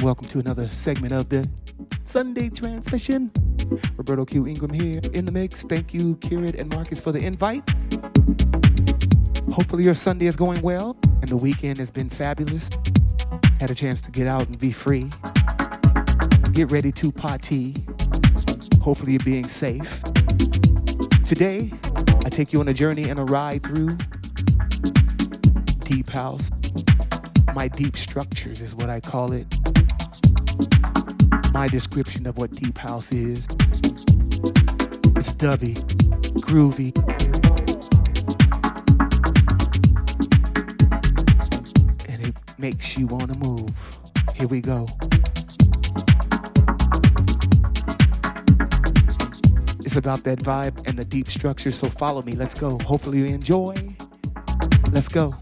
And welcome to another segment of the Sunday transmission. Roberto Q. Ingram here in the mix. Thank you, Kirit and Marcus, for the invite. Hopefully, your Sunday is going well and the weekend has been fabulous. Had a chance to get out and be free. Get ready to party. Hopefully, you're being safe. Today, I take you on a journey and a ride through Deep House. My deep structures is what I call it. My description of what Deep House is. It's dubby, groovy, and it makes you want to move. Here we go. It's about that vibe and the deep structure, so follow me. Let's go. Hopefully, you enjoy. Let's go.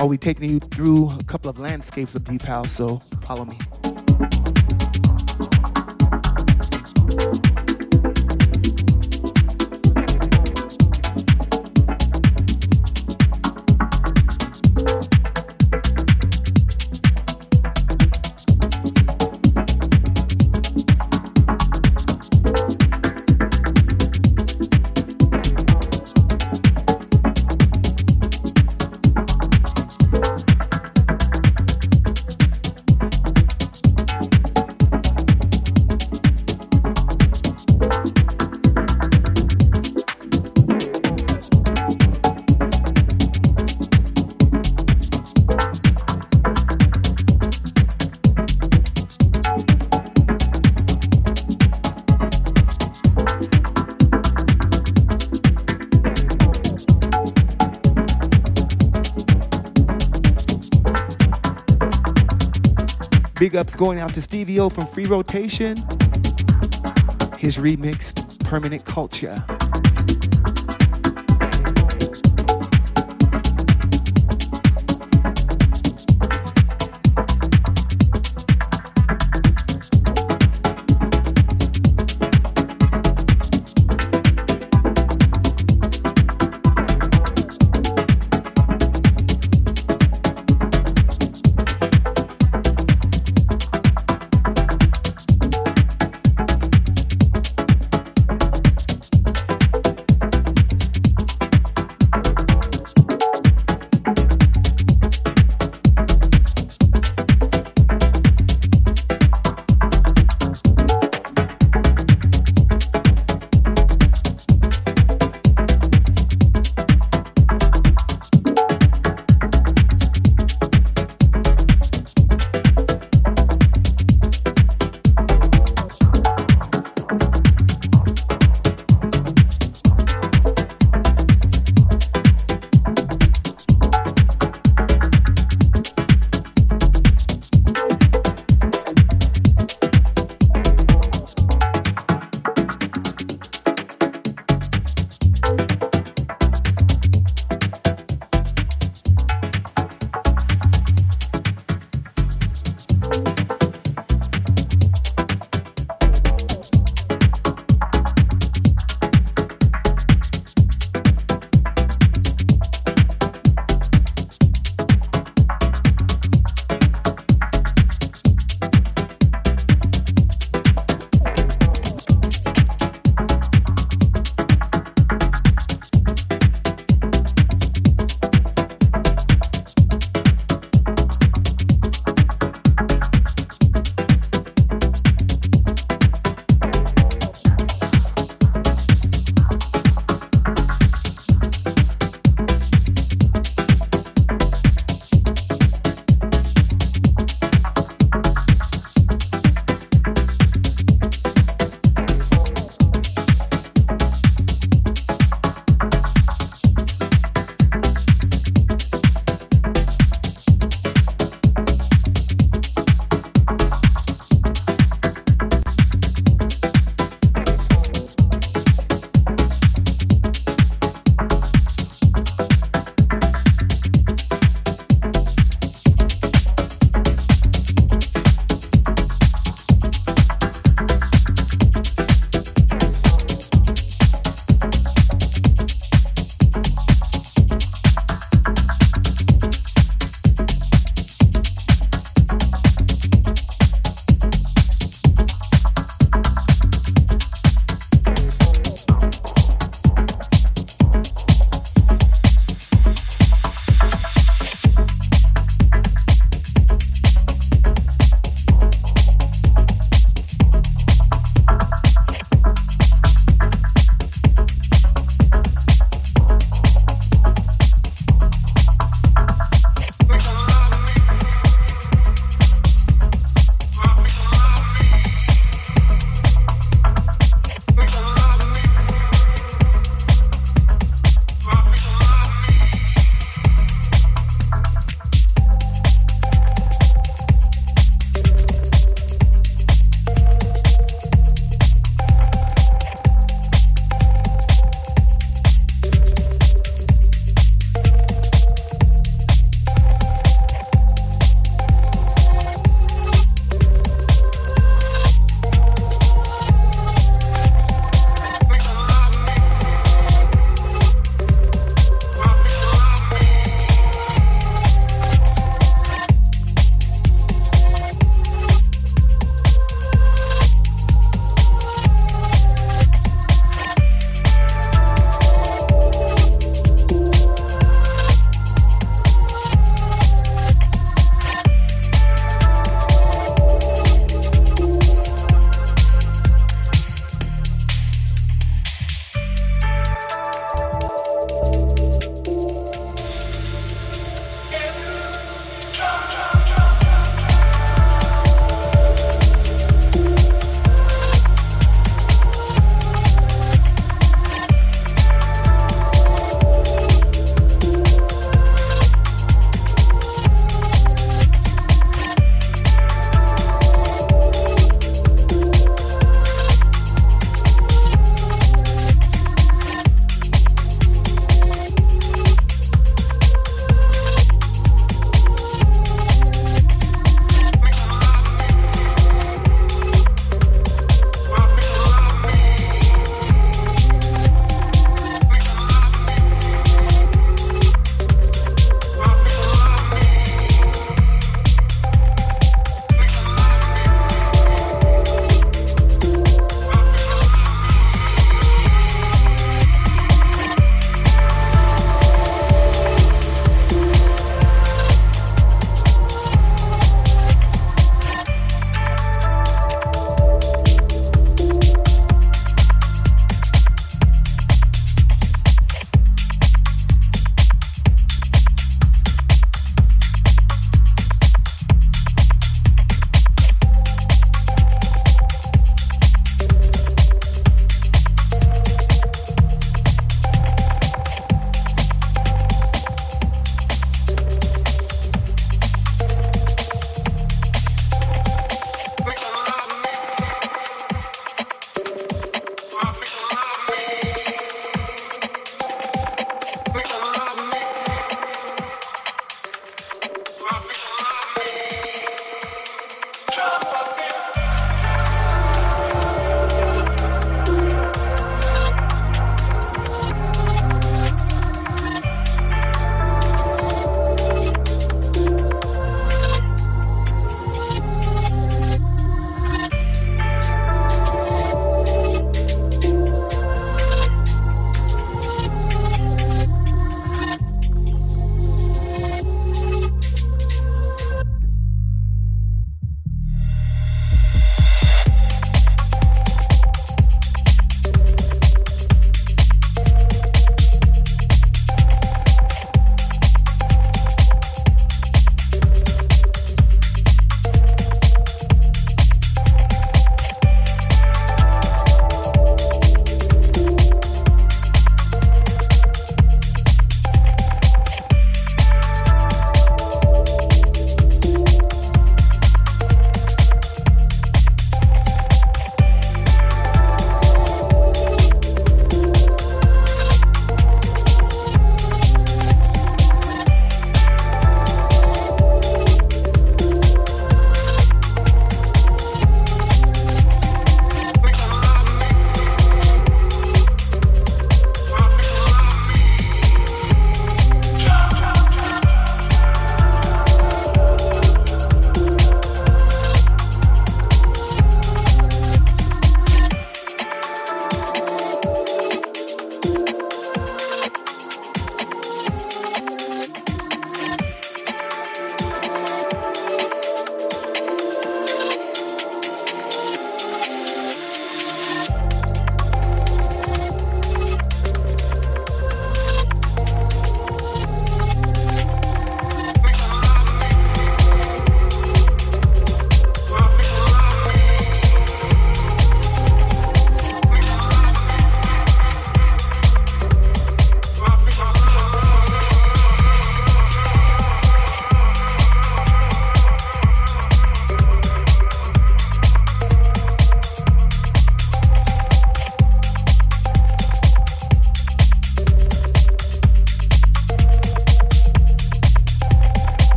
I'll be taking you through a couple of landscapes of Deep House, so follow me. Going out to Stevie O from Free Rotation. His remix, Permanent Culture.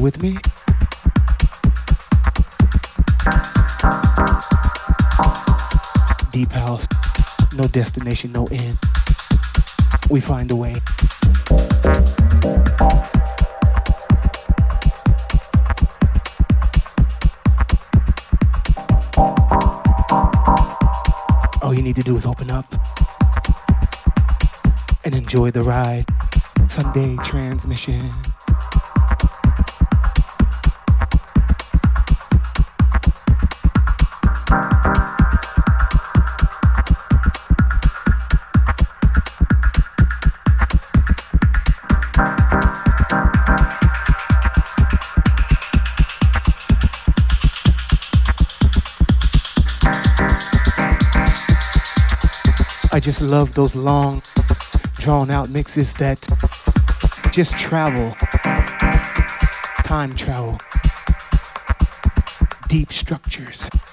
With me. Deep house, no destination, no end. We find a way. All you need to do is open up and enjoy the ride. Sunday transmission. I just love those long, drawn out mixes that just travel, time travel, deep structures.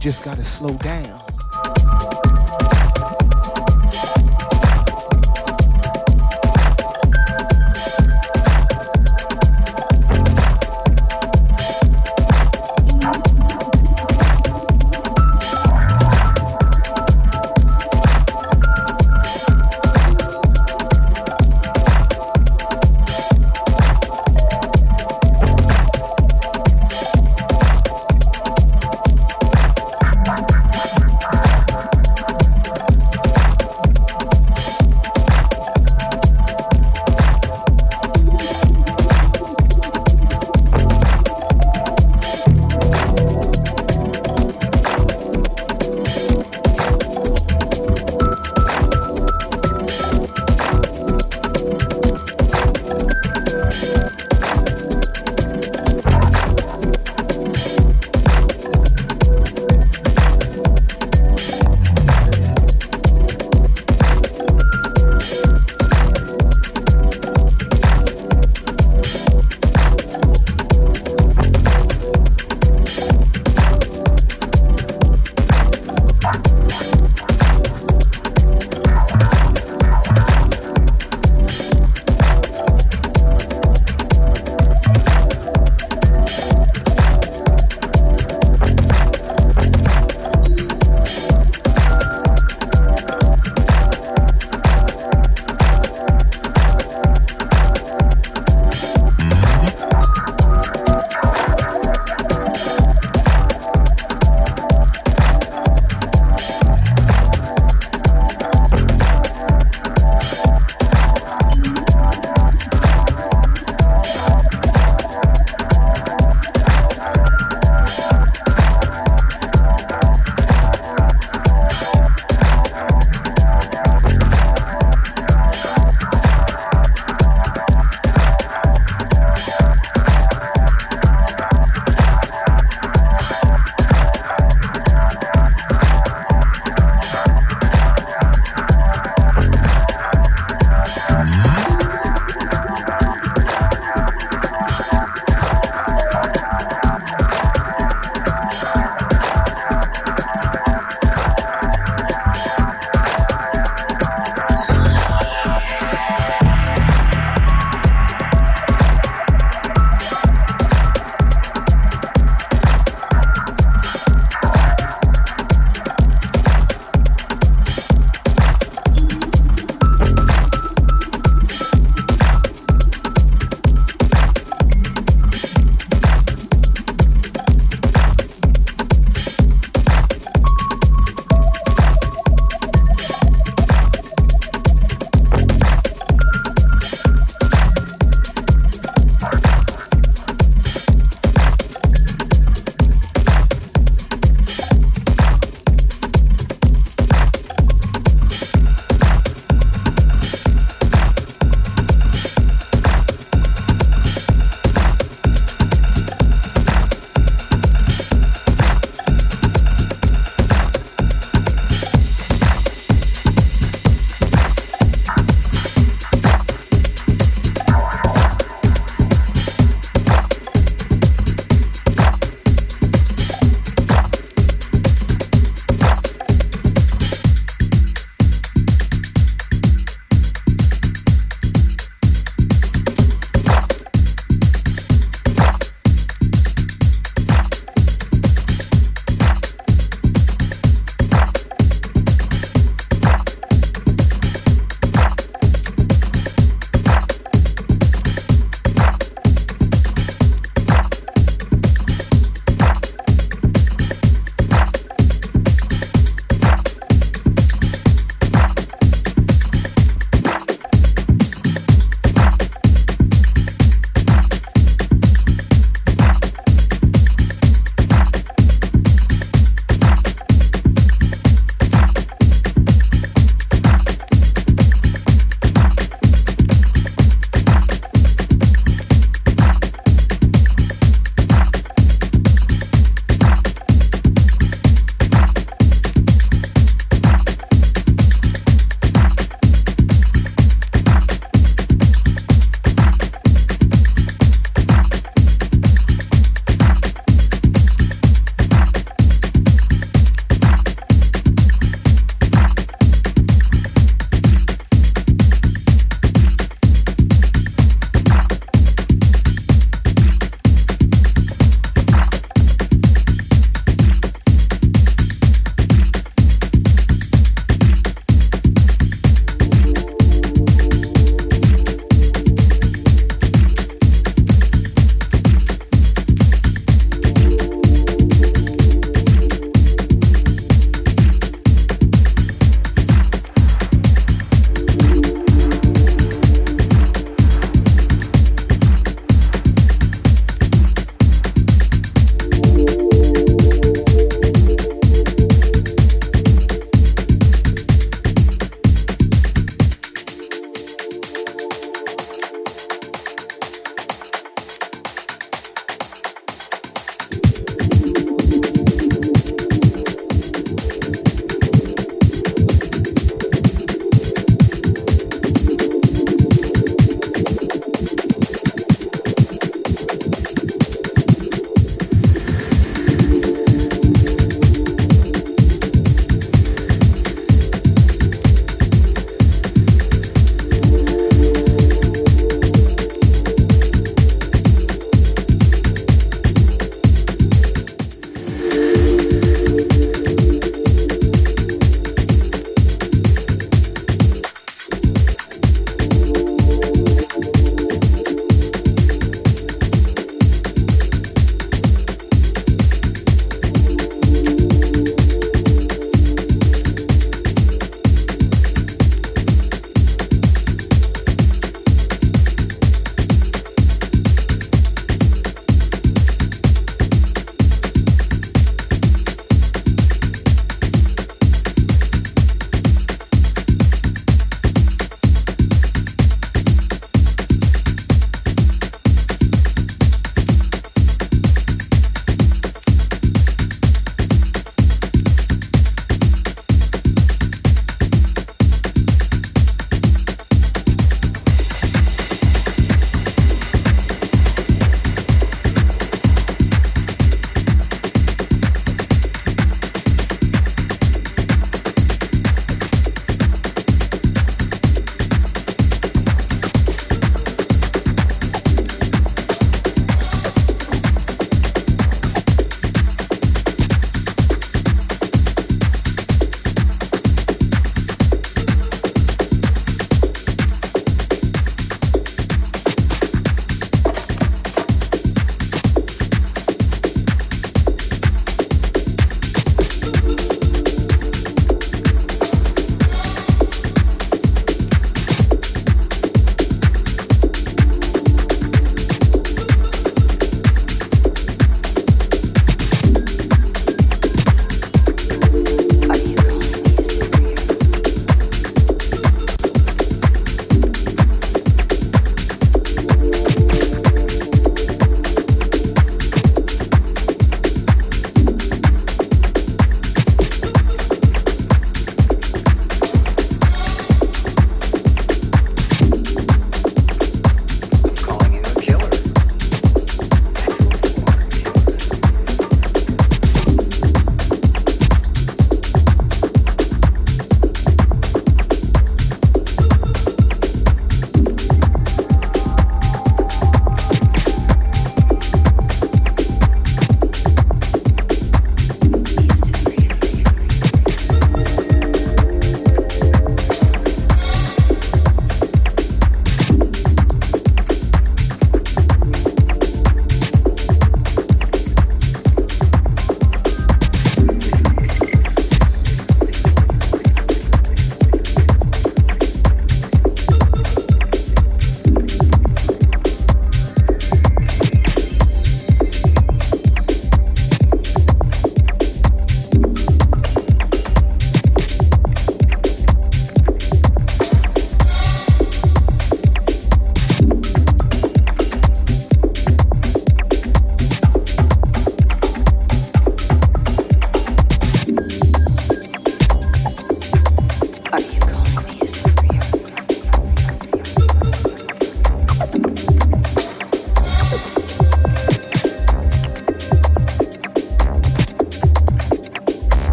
Just gotta slow down.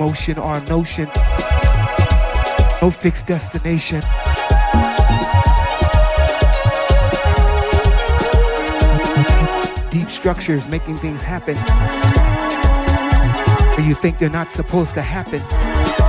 Motion or notion, no fixed destination. Deep structures making things happen where you think they're not supposed to happen.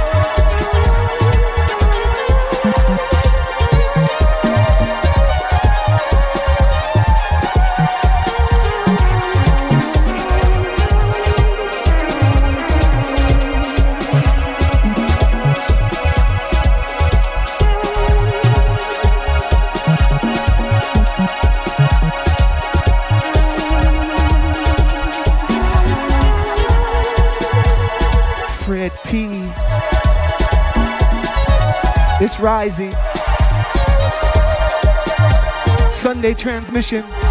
Rising. Sunday transmission.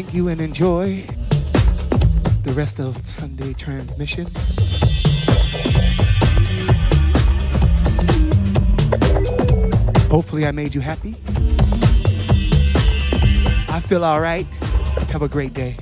Thank you and enjoy the rest of Sunday transmission. Hopefully, I made you happy. I feel all right. Have a great day.